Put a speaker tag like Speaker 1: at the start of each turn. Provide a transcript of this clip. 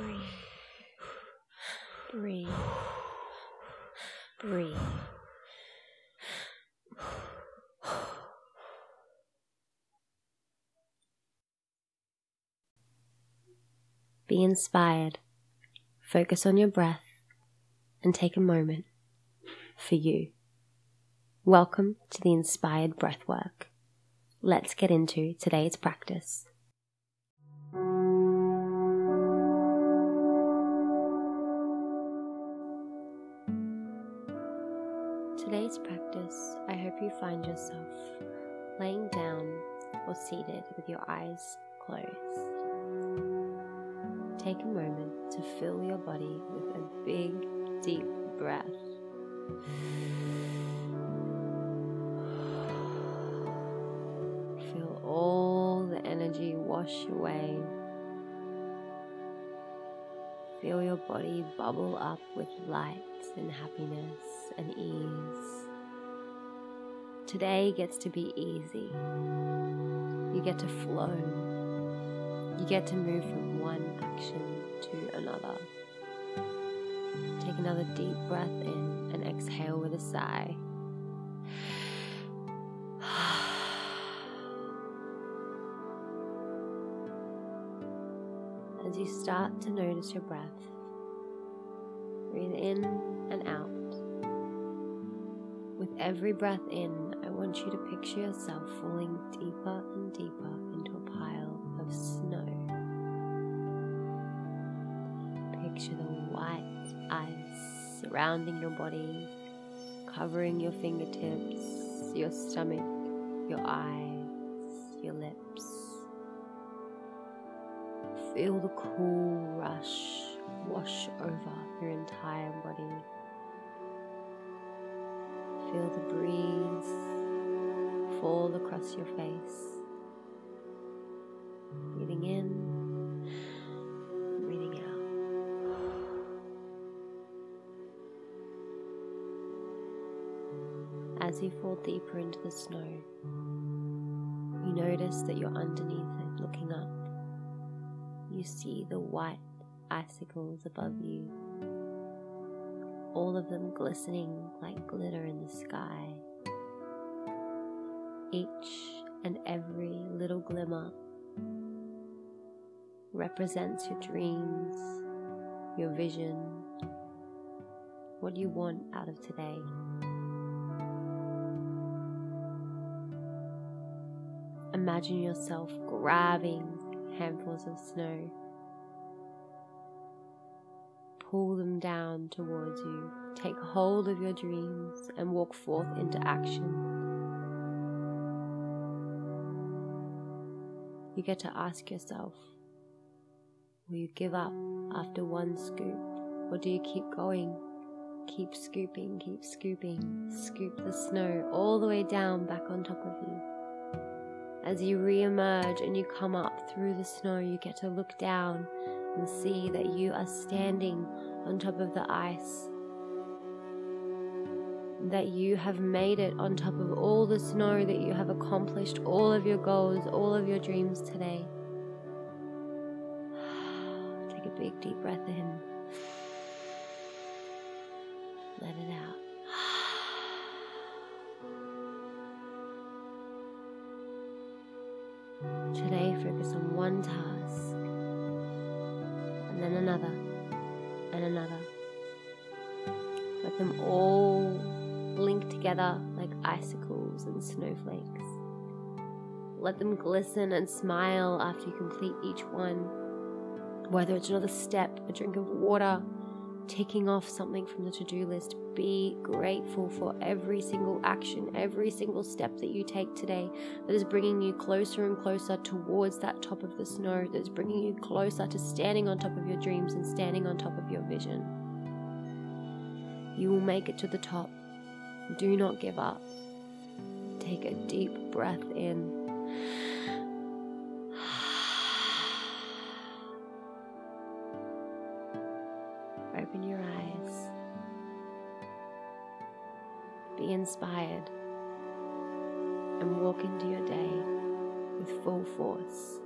Speaker 1: Breathe. Breathe. Breathe. Be inspired. Focus on your breath and take a moment for you. Welcome to the Inspired Breathwork. Let's get into today's practice. Today's practice, I hope you find yourself laying down or seated with your eyes closed. Take a moment to fill your body with a big, deep breath. Feel all the energy wash away. Feel your body bubble up with light and happiness. Today gets to be easy. You get to flow. You get to move from one action to another. Take another deep breath in and exhale with a sigh. As you start to notice your breath, breathe in and out. With every breath in, want you to picture yourself falling deeper and deeper into a pile of snow. Picture the white ice surrounding your body, covering your fingertips, your stomach, your eyes, your lips. Feel the cool rush wash over your entire body. Feel the breeze fall across your face. Breathing in, breathing out. As you fall deeper into the snow, you notice that you're underneath it, looking up. You see the white icicles above you, all of them glistening like glitter in the sky. Each and every little glimmer represents your dreams, your vision, what you want out of today. Imagine yourself grabbing handfuls of snow pull them down towards you. Take hold of your dreams and walk forth into action. You get to ask yourself Will you give up after one scoop? Or do you keep going? Keep scooping, keep scooping. Scoop the snow all the way down back on top of you. As you re emerge and you come up through the snow, you get to look down and see that you are standing on top of the ice. That you have made it on top of all the snow, that you have accomplished all of your goals, all of your dreams today. Take a big deep breath in. Let it out. Today, focus on one task and then another and another. Let them all link together like icicles and snowflakes. Let them glisten and smile after you complete each one. Whether it's another step, a drink of water, ticking off something from the to do list, be grateful for every single action, every single step that you take today that is bringing you closer and closer towards that top of the snow, that is bringing you closer to standing on top of your dreams and standing on top of your vision. You will make it to the top. Do not give up. Take a deep breath in. Open your eyes. Be inspired and walk into your day with full force.